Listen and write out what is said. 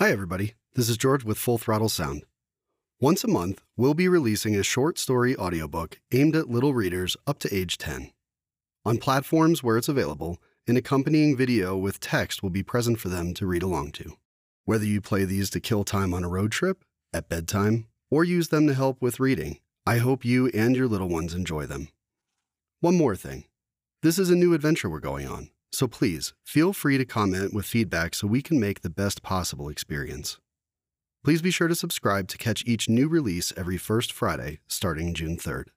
Hi, everybody. This is George with Full Throttle Sound. Once a month, we'll be releasing a short story audiobook aimed at little readers up to age 10. On platforms where it's available, an accompanying video with text will be present for them to read along to. Whether you play these to kill time on a road trip, at bedtime, or use them to help with reading, I hope you and your little ones enjoy them. One more thing this is a new adventure we're going on, so please feel free to comment with feedback so we can make the best possible experience. Please be sure to subscribe to catch each new release every first Friday starting June 3rd.